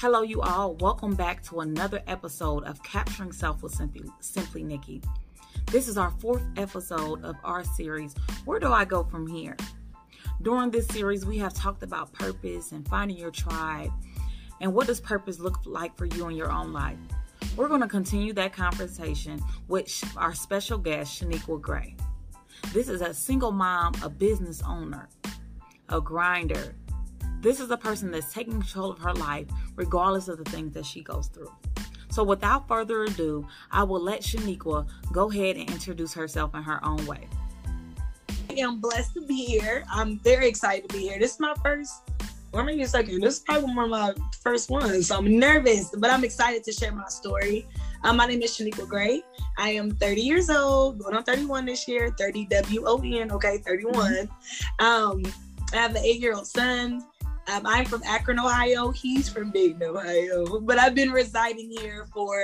Hello, you all. Welcome back to another episode of Capturing Self with Simply, Simply Nikki. This is our fourth episode of our series, Where Do I Go From Here? During this series, we have talked about purpose and finding your tribe and what does purpose look like for you in your own life. We're going to continue that conversation with our special guest, Shaneque Guy. This is a single mom, a business owner, a grinder, this is a person that's taking control of her life, regardless of the things that she goes through. So, without further ado, I will let Shaneque go ahead and introduce herself in her own way. I am blessed to be here. I'm very excited to be here. This is my first, or maybe a second. This is probably one of my first ones. So I'm nervous, but I'm excited to share my story. Um, my name is Shaneque Guy. I am 30 years old, going on 31 this year, 30 W O N, okay, 31. Um, I have an eight year old son. Um, I'm from Akron, Ohio. He's from Dayton, Ohio. But I've been residing here for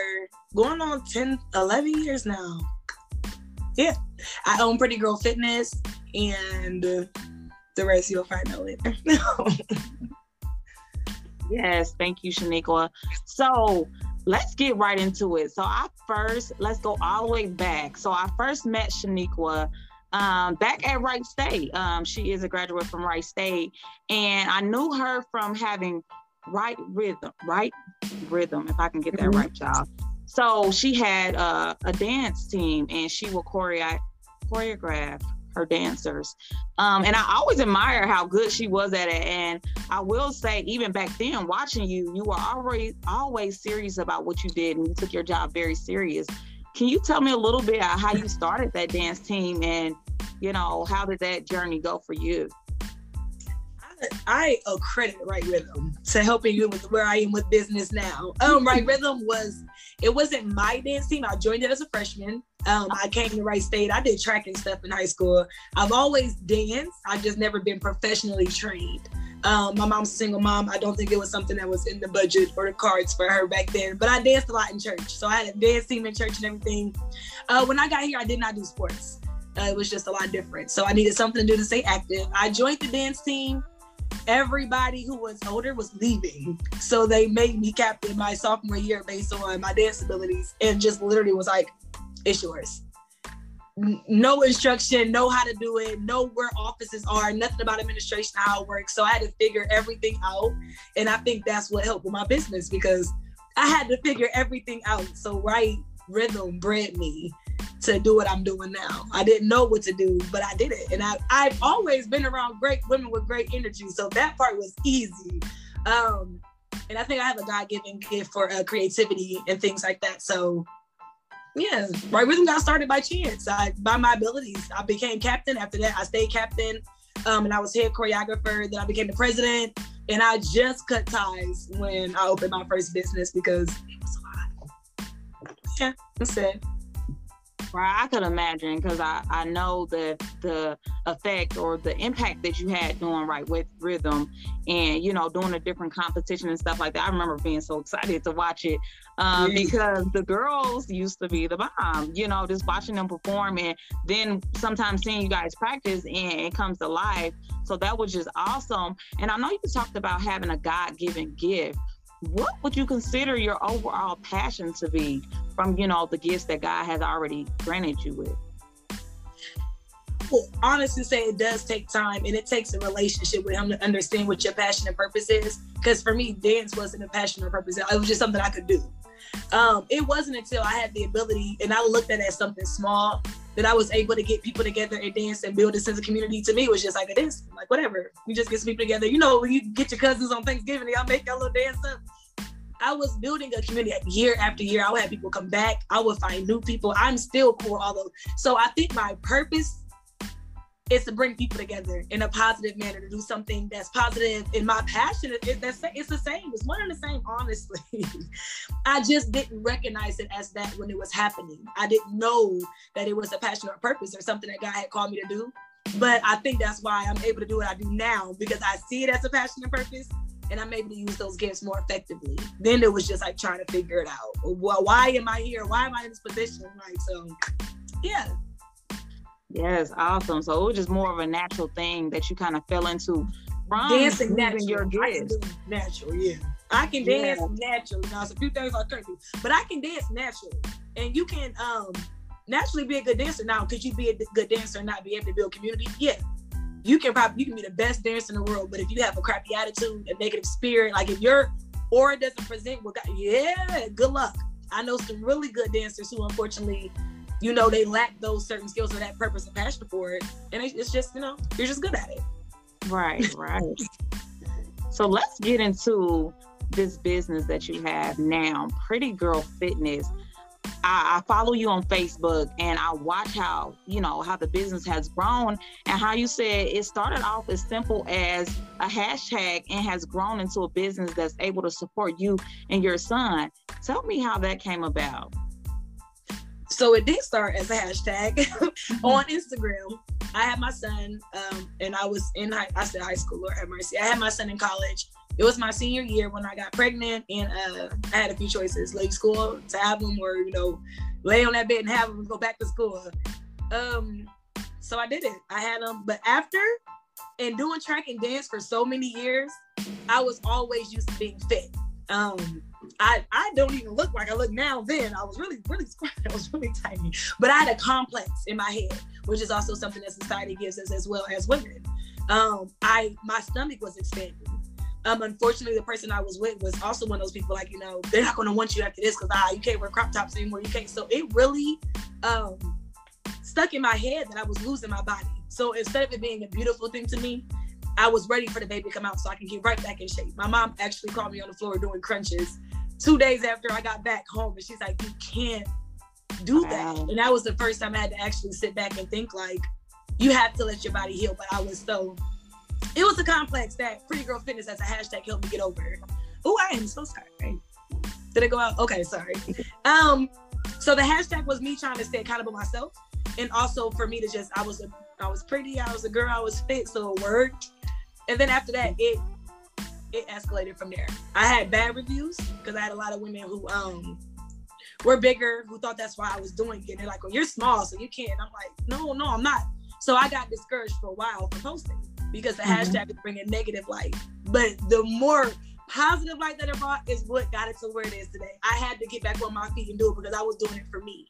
going on 10, 11 years now. Yeah. I own Pretty Girl Fitness and the rest you'll find out later. yes. Thank you, Shaneque. So, let's get right into it. So I first let's go all the way back. So I first met Shaneque um, back at Wright State. Um, she is a graduate from Wright State, and I knew her from having right rhythm, right rhythm, if I can get that mm-hmm. right, y'all. So she had uh, a dance team, and she would choreo- choreograph her dancers. Um, and I always admire how good she was at it. And I will say, even back then, watching you, you were always always serious about what you did, and you took your job very serious. Can you tell me a little bit how you started that dance team and, you know, how did that journey go for you? I accredit Right Rhythm to helping you with where I am with business now. Um, Right Rhythm was it wasn't my dance team. I joined it as a freshman. Um, I came to Wright State. I did track and stuff in high school. I've always danced. I've just never been professionally trained. Um, my mom's a single mom. I don't think it was something that was in the budget or the cards for her back then. But I danced a lot in church, so I had a dance team in church and everything. Uh, when I got here, I did not do sports. Uh, it was just a lot different. So I needed something to do to stay active. I joined the dance team. Everybody who was older was leaving, so they made me captain my sophomore year based on my dance abilities, and just literally was like, "It's yours." no instruction, know how to do it, know where offices are, nothing about administration, how it works. So I had to figure everything out. And I think that's what helped with my business because I had to figure everything out. So right rhythm bred me to do what I'm doing now. I didn't know what to do, but I did it. And I, I've always been around great women with great energy. So that part was easy. Um, and I think I have a God-given gift for uh, creativity and things like that. So yeah, right rhythm got started by chance. I by my abilities. I became captain. After that, I stayed captain. Um, and I was head choreographer. Then I became the president. And I just cut ties when I opened my first business because it was a lot. Yeah, that's it. Right, I could imagine because I, I know the the effect or the impact that you had doing right with rhythm and you know doing a different competition and stuff like that. I remember being so excited to watch it um, because the girls used to be the bomb. You know, just watching them perform and then sometimes seeing you guys practice and it comes to life. So that was just awesome. And I know you talked about having a God given gift what would you consider your overall passion to be from you know the gifts that god has already granted you with? Well, honestly say it does take time and it takes a relationship with him to understand what your passion and purpose is. Because for me dance wasn't a passion or purpose. It was just something i could do. Um, it wasn't until i had the ability and i looked at it as something small that I was able to get people together and dance and build a sense of community to me was just like it is like whatever. You just get some people together. You know, when you get your cousins on Thanksgiving, y'all make y'all little dance up. I was building a community year after year. I would have people come back. I would find new people. I'm still cool, although. So I think my purpose is to bring people together in a positive manner to do something that's positive. And my passion is it's the same. It's one and the same, honestly. I just didn't recognize it as that when it was happening. I didn't know that it was a passion or a purpose or something that God had called me to do. But I think that's why I'm able to do what I do now because I see it as a passion and purpose and I'm able to use those gifts more effectively. Then it was just like trying to figure it out. Well, why am I here? Why am I in this position? Like, so yeah. Yes, awesome. So it was just more of a natural thing that you kind of fell into from dancing natural. your gifts. Natural, yeah. I can dance yeah. naturally. Now, it's a few things I can't do, but I can dance naturally. And you can um naturally be a good dancer. Now, could you be a good dancer and not be able to build community? Yeah. You can probably you can be the best dancer in the world, but if you have a crappy attitude, a negative spirit, like if your aura doesn't present God, yeah, good luck. I know some really good dancers who unfortunately, you know, they lack those certain skills or that purpose and passion for it. And it's just, you know, you're just good at it. Right, right. so let's get into this business that you have now, Pretty Girl Fitness. I, I, follow you on Facebook and I watch how, you know, how the business has grown and how you said it started off as simple as a hashtag and has grown into a business that's able to support you and your son. Tell me how that came about. So it did start as a hashtag on Instagram. I had my son, um, and I was in high, I said high school, Lord have mercy. I had my son in college it was my senior year when I got pregnant, and uh, I had a few choices: leave school to have them, or you know, lay on that bed and have them and go back to school. Um, so I did it. I had them, but after and doing track and dance for so many years, I was always used to being fit. Um, I I don't even look like I look now. Then I was really really I was really tiny, but I had a complex in my head, which is also something that society gives us as well as women. Um, I my stomach was expanding um, unfortunately, the person I was with was also one of those people like, you know, they're not going to want you after this because ah, you can't wear crop tops anymore. You can't. So it really um, stuck in my head that I was losing my body. So instead of it being a beautiful thing to me, I was ready for the baby to come out so I can get right back in shape. My mom actually called me on the floor doing crunches two days after I got back home, and she's like, "You can't do that." And that was the first time I had to actually sit back and think like, "You have to let your body heal." But I was so it was a complex that Pretty Girl Fitness as a hashtag helped me get over. Oh, I am so sorry. Did it go out? Okay, sorry. Um, so the hashtag was me trying to stay accountable myself, and also for me to just I was a I was pretty, I was a girl, I was fit, so it worked. And then after that, it it escalated from there. I had bad reviews because I had a lot of women who um were bigger who thought that's why I was doing it. And they're like, "Well, you're small, so you can't." I'm like, "No, no, I'm not." So I got discouraged for a while from posting because the mm-hmm. hashtag is bringing negative light. But the more positive light that it brought is what got it to where it is today. I had to get back on my feet and do it because I was doing it for me.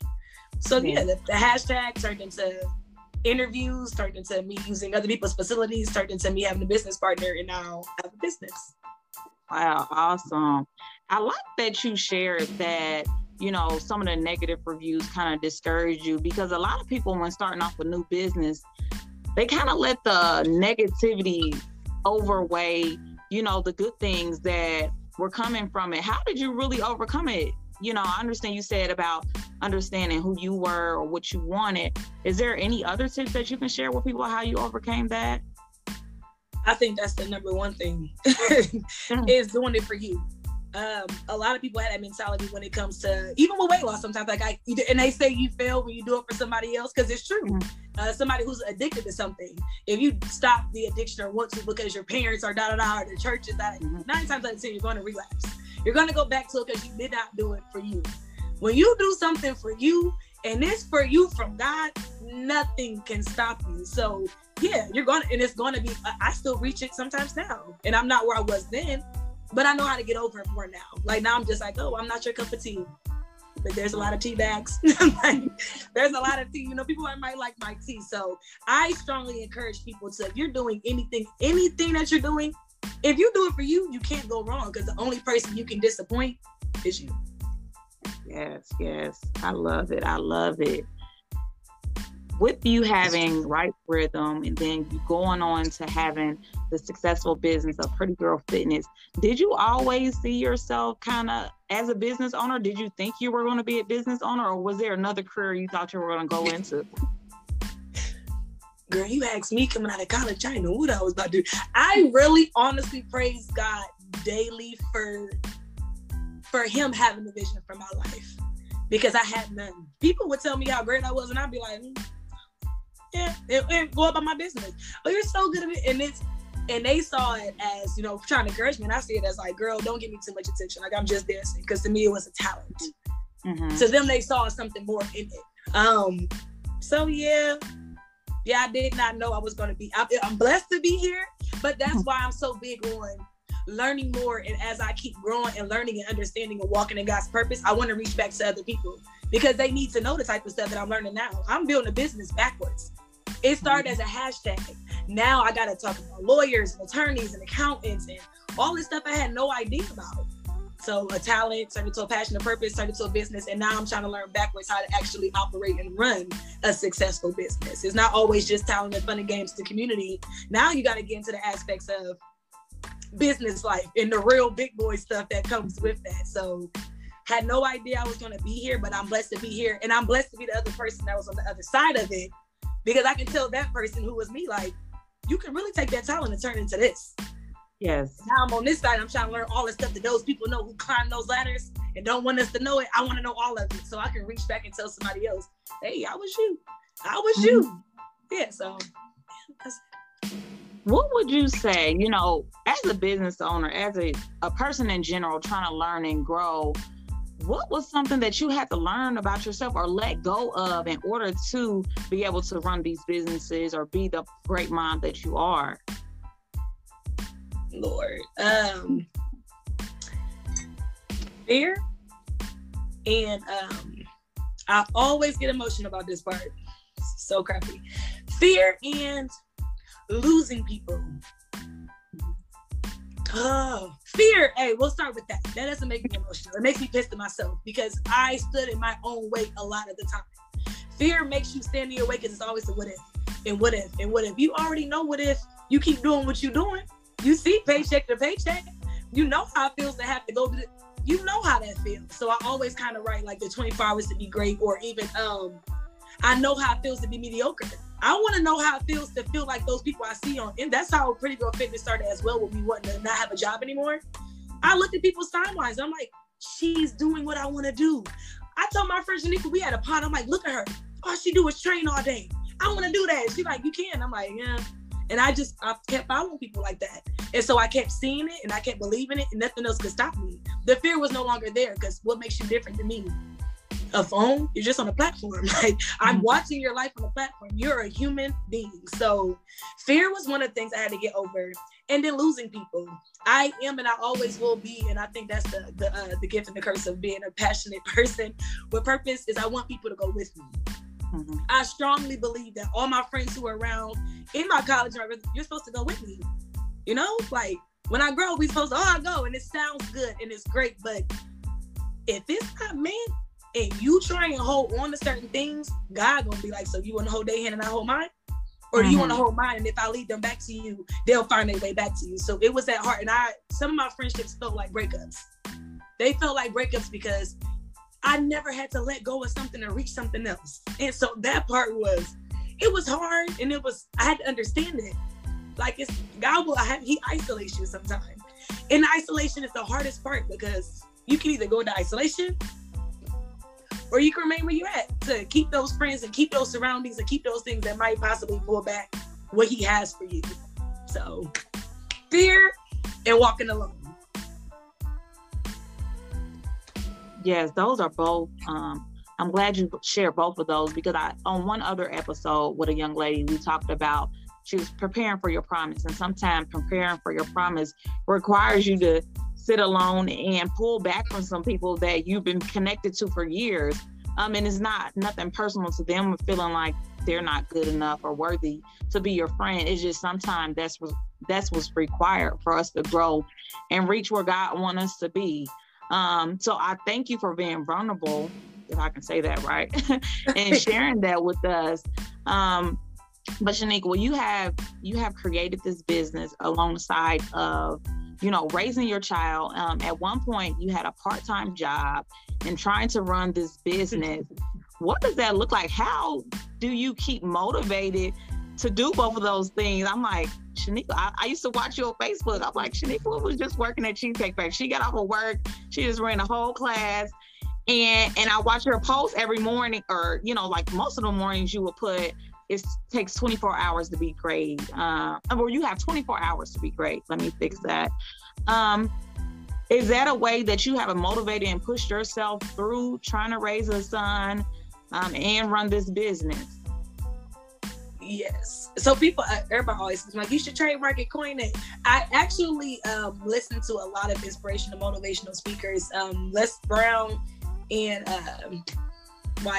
So yeah, yeah the, the, hashtag turned into interviews, turned into me using other people's facilities, turned into me having a business partner, and now I have a business. Wow, awesome. I like that you shared that you know some of the negative reviews kind of discourage you because a lot of people when starting off a new business they kind of let the negativity overweigh, you know, the good things that were coming from it. How did you really overcome it? You know, I understand you said about understanding who you were or what you wanted. Is there any other tips that you can share with people how you overcame that? I think that's the number one thing is doing it for you um, a lot of people have that mentality when it comes to even with weight loss. Sometimes, like I, and they say you fail when you do it for somebody else because it's true. Mm-hmm. Uh, somebody who's addicted to something, if you stop the addiction or want to because your parents are da da da or the church is that, mm-hmm. nine times out of ten you're going to relapse. You're going to go back to it because you did not do it for you. When you do something for you and it's for you from God, nothing can stop you. So yeah, you're to, and it's to be. I still reach it sometimes now, and I'm not where I was then but I know how to get over it more now. Like now I'm just like, oh, I'm not your cup of tea. But there's a lot of tea bags. like, there's a lot of tea. You know, people might like my tea. So I strongly encourage people to, if you're doing anything, anything that you're doing, if you do it for you, you can't go wrong because the only person you can disappoint is you. Yes, yes. I love it. I love it with you having right rhythm and then you going on to having the successful business of Pretty Girl Fitness, did you always see yourself kind of as a business owner? Did you think you were going to be a business owner, or was there another career you thought you were going to go into? Girl, you asked me coming out of college, I know what I was about to do. I really honestly praise God daily for for him having a vision for my life because I had none. People would tell me how great I was, and I'd be like, mm, yeah, and, and go about my business. Oh, you're so good at it. And it's and they saw it as, you know, trying to encourage me. And I see it as like, girl, don't give me too much attention. Like I'm just dancing. Because to me it was a talent. Mm-hmm. To them they saw something more in it. Um, so yeah. Yeah, I did not know I was gonna be. I'm, I'm blessed to be here, but that's mm-hmm. why I'm so big on learning more and as I keep growing and learning and understanding and walking in God's purpose, I want to reach back to other people because they need to know the type of stuff that I'm learning now. I'm building a business backwards. It started as a hashtag. Now I got to talk about lawyers and attorneys and accountants and all this stuff I had no idea about. So a talent turned into a passion, a purpose turned into a business, and now I'm trying to learn backwards how to actually operate and run a successful business. It's not always just talent and fun and games to community. Now you got to get into the aspects of business life and the real big boy stuff that comes with that. So had no idea I was going to be here, but I'm blessed to be here, and I'm blessed to be the other person that was on the other side of it because I can tell that person who was me like, you can really take that talent and turn it into this. Yes. Now I'm on this side. I'm trying to learn all the stuff that those people know who climb those ladders and don't want us to know it. I want to know all of it so I can reach back and tell somebody else, hey, I was you. I was mm-hmm. you. Yeah. So what would you say, you know, as a business owner, as a, a person in general trying to learn and grow, what was something that you had to learn about yourself or let go of in order to be able to run these businesses or be the great mom that you are? Lord. Um fear and um I always get emotional about this part. So crappy. Fear and losing people. Oh, fear. Hey, we'll start with that. That doesn't make me emotional. It makes me pissed at myself because I stood in my own way a lot of the time. Fear makes you stand in your way because it's always a what if and what if and what if. You already know what if you keep doing what you're doing. You see paycheck to paycheck. You know how it feels to have to go to the, you know how that feels. So I always kind of write like the 24 hours to be great or even um I know how it feels to be mediocre. I want to know how it feels to feel like those people I see on, and that's how Pretty Girl Fitness started as well when we wanted to not have a job anymore. I looked at people's timelines. I'm like, she's doing what I want to do. I told my friend Shanika we had a pot. I'm like, look at her. All she do is train all day. I want to do that. She's like, you can. I'm like, yeah. And I just I kept following people like that. And so I kept seeing it and I kept believing it and nothing else could stop me. The fear was no longer there because what makes you different than me? A phone. You're just on a platform. Like I'm mm-hmm. watching your life on a platform. You're a human being. So fear was one of the things I had to get over. And then losing people. I am and I always will be. And I think that's the the, uh, the gift and the curse of being a passionate person with purpose is I want people to go with me. Mm-hmm. I strongly believe that all my friends who are around in my college, you're supposed to go with me. You know, like when I grow, we supposed to, oh, I go, and it sounds good and it's great, but if it's not meant, and you try and hold on to certain things, God gonna be like, so you want to hold their hand and I hold mine? Or do you want to mm-hmm. hold mine and if I lead them back to you, they'll find their way back to you. So it was that hard. And I some of my friendships felt like breakups. They felt like breakups because I never had to let go of something to reach something else. And so that part was it was hard and it was I had to understand it. Like it's God will I have he isolates you sometimes. And isolation is the hardest part because you can either go into isolation or you can remain where you're at to keep those friends and keep those surroundings and keep those things that might possibly pull back what he has for you. So, fear and walking alone. Yes, those are both. Um, I'm glad you share both of those because I on one other episode with a young lady we talked about she was preparing for your promise and sometimes preparing for your promise requires you to sit alone and pull back from some people that you've been connected to for years. Um, and it's not nothing personal to them feeling like they're not good enough or worthy to be your friend. It's just sometimes that's that's what's required for us to grow and reach where God wants us to be. Um, so I thank you for being vulnerable, if I can say that right, and sharing that with us. Um, but Shaneque, well, you have you have created this business alongside of you know, raising your child. Um, at one point, you had a part time job and trying to run this business. what does that look like? How do you keep motivated to do both of those things? I'm like, Shaneque, I, I, used to watch you on Facebook. I'm like, Shaneque was just working at Cheesecake Factory. She got off of work, she just ran a whole class. And and I watch her post every morning, or you know, like most of the mornings you would put it takes 24 hours to be great. Uh, or you have 24 hours to be great. Let me fix that. Um, is that a way that you have a motivated and pushed yourself through trying to raise a son um, and run this business? Yes. So people, uh, everybody always like, you should trademark it, coin it. I actually um, listen to a lot of inspirational, motivational speakers. Um, Les Brown and um,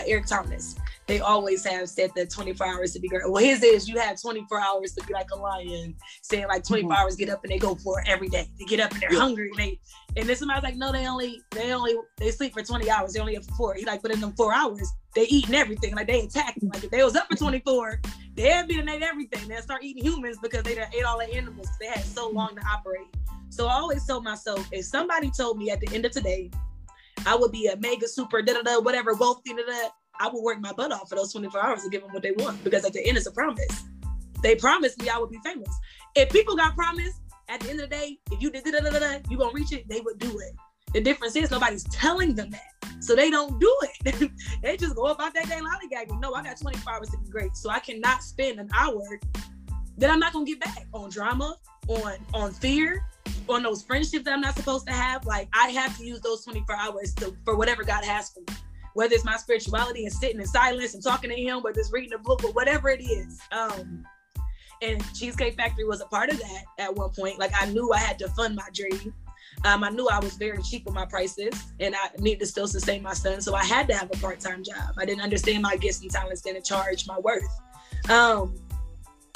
Eric Thomas. They always have said that 24 hours to be great. Well, his is you have 24 hours to be like a lion, saying like 24 mm-hmm. hours get up and they go for it every day. They get up and they're yeah. hungry. And they and then somebody's like, no, they only they only they sleep for 20 hours. They only have four. He like, but in them four hours, they eating everything. Like they attacking. Like if they was up for 24, they had been and ate everything. They'll start eating humans because they ate all the animals. They had so long to operate. So I always told myself, if somebody told me at the end of today, I would be a mega super da da da whatever wealthy da da I would work my butt off for those 24 hours to give them what they want because at the end it's a promise. They promised me I would be famous. If people got promised at the end of the day, if you did da da da da, you gonna reach it, they would do it. The difference is nobody's telling them that. So they don't do it. they just go about that day lollygagging. No, I got 24 hours to be great. So I cannot spend an hour that I'm not gonna get back on drama, on on fear, on those friendships that I'm not supposed to have. Like I have to use those 24 hours to for whatever God has for me whether it's my spirituality and sitting in silence and talking to him, whether it's reading a book or whatever it is. Um, and Cheesecake Factory was a part of that at one point. Like I knew I had to fund my dream. Um, I knew I was very cheap with my prices and I need to still sustain my son. So I had to have a part-time job. I didn't understand my gifts and talents, didn't charge my worth. Um,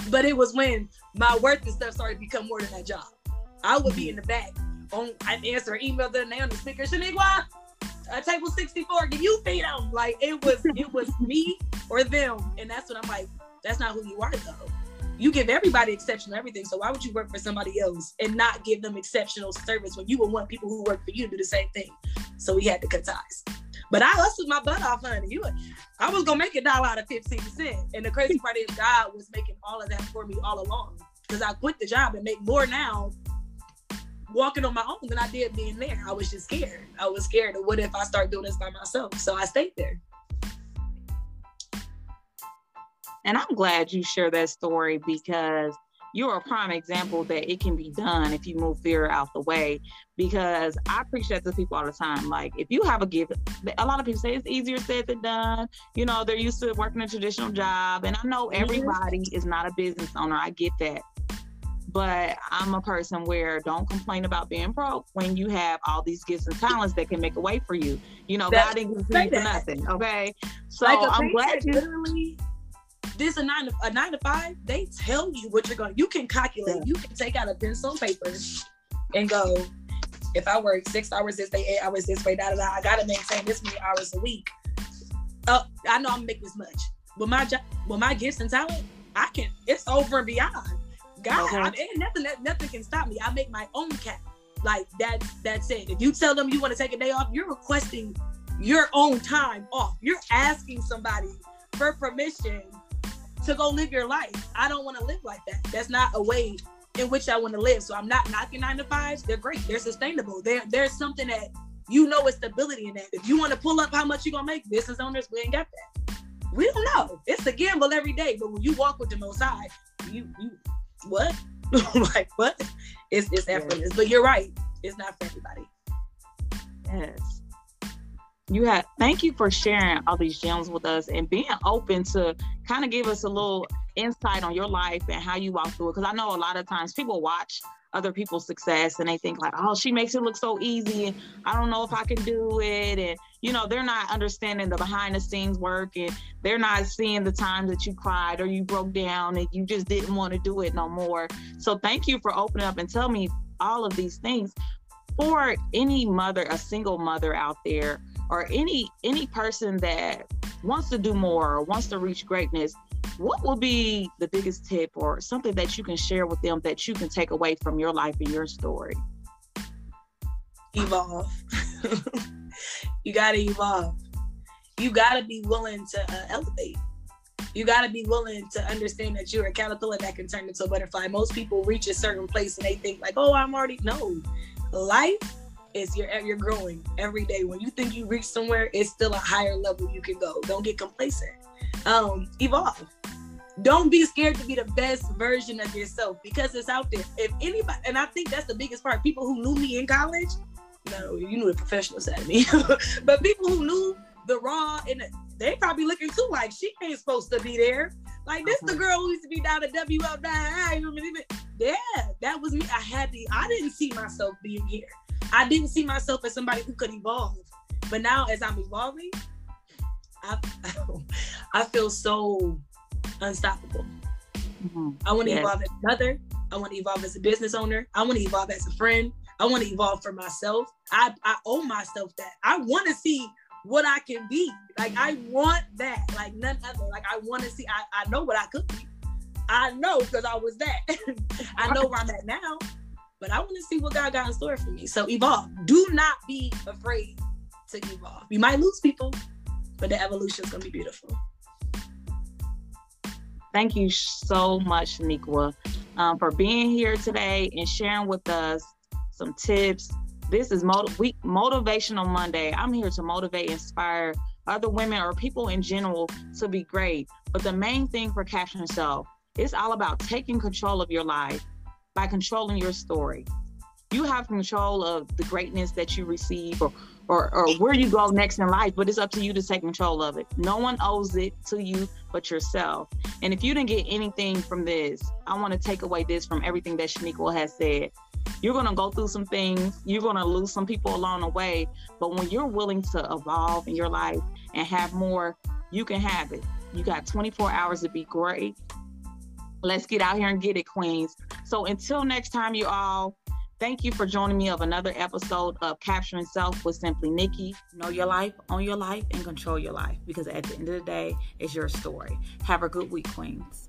but it was when my worth and stuff started to become more than that job. I would be in the back on I'd answer an email the on the speaker, Shaneque, a table 64, can you feed them? Like it was it was me or them. And that's what I'm like, that's not who you are though. You give everybody exceptional everything. So why would you work for somebody else and not give them exceptional service when you would want people who work for you to do the same thing? So we had to cut ties. But I hustled my butt off, honey. You, I was gonna make a dollar out of 15%. And the crazy part is God was making all of that for me all along. Because I quit the job and make more now walking on my own than I did being there. I was just scared. I was scared of what if I start doing this by myself. So I stayed there. And I'm glad you share that story because you're a prime example that it can be done if you move fear out the way. Because I preach that to people all the time. Like, if you have a gift, a lot of people say it's easier said than done. You know, they're used to working a traditional job. And I know mm-hmm. everybody is not a business owner. I get that but I'm a person where don't complain about being broke when you have all these gifts and talents that can make a way for you. You know, God didn't give you for nothing. Okay. So like I'm glad you literally this a nine to a nine to five, they tell you what you're going. You can calculate. Yeah. You can take out a pencil and paper and go, if I work six hours this day, eight hours this way, da da da, I gotta maintain this many hours a week. Oh, I know I'm making this much. With my job, with my gifts and talent, I can. It's over and beyond. God, okay. I mean, nothing nothing can stop me. I make my own cap. Like that. That's it. If you tell them you want to take a day off, you're requesting your own time off. You're asking somebody for permission to go live your life. I don't want to live like that. That's not a way in which I want to live. So I'm not knocking nine to fives. They're great. They're sustainable. There, there's something that you know is stability in that. If you want to pull up how much you're gonna make, business owners, we ain't got that. We don't know. It's a gamble every day. But when you walk with the most high, you you what? like what? It's it's effortless. Yes. But you're right. It's not for everybody. Yes. You have thank you for sharing all these gems with us and being open to kind of give us a little insight on your life and how you walk through it. Because I know a lot of times people watch other people's success and they think like, oh, she makes it look so easy. I don't know if I can do it. And you know, they're not understanding the behind the scenes work and they're not seeing the times that you cried or you broke down and you just didn't want to do it no more. So thank you for opening up and tell me all of these things. For any mother, a single mother out there, or any any person that wants to do more or wants to reach greatness, what will be the biggest tip or something that you can share with them that you can take away from your life and your story? Evolve. you got to evolve. You got to be willing to uh, elevate. You got to be willing to understand that you're a caterpillar that can turn into a butterfly. Most people reach a certain place and they think like, "Oh, I'm already." No, life is you're you're growing every day. When you think you reach somewhere, it's still a higher level you can go. Don't get complacent. Um, evolve. Don't be scared to be the best version of yourself because it's out there. If anybody, and I think that's the biggest part. People who knew me in college, no, you knew the professional side of me, but people who knew the raw and the, they probably looking too like she ain't supposed to be there. Like this, the girl who used to be down at WL9. Yeah, that was me. I had the. I didn't see myself being here. I didn't see myself as somebody who could evolve. But now, as I'm evolving, I I feel so unstoppable. Mm-hmm. I want to yes. evolve as a mother. I want to evolve as a business owner. I want to evolve as a friend. I want to evolve for myself. I, I owe myself that. I want to see what I can be. Like I want that. Like none other. Like I want to see. I, I know what I could be. I know because I was that. I know where I'm at now. But I want to see what God got in store for me. So evolve. Do not be afraid to evolve. You might lose people, but the evolution is gonna be beautiful. Thank you so much, Shaneque, um, for being here today and sharing with us some tips. This is motiv- week, Motivational Monday. I'm here to motivate, inspire other women or people in general to be great. But the main thing for Capture Yourself, it's all about taking control of your life by controlling your story. You have control of the greatness that you receive or or, or where you go next in life, but it's up to you to take control of it. No one owes it to you but yourself. And if you didn't get anything from this, I want to take away this from everything that Shaneque has said. You're going to go through some things, you're going to lose some people along the way, but when you're willing to evolve in your life and have more, you can have it. You got 24 hours to be great. Let's get out here and get it, Queens. So until next time, you all, Thank you for joining me of another episode of Capturing Self with Simply Nikki. Know your life, own your life, and control your life because at the end of the day, it's your story. Have a good week, Queens.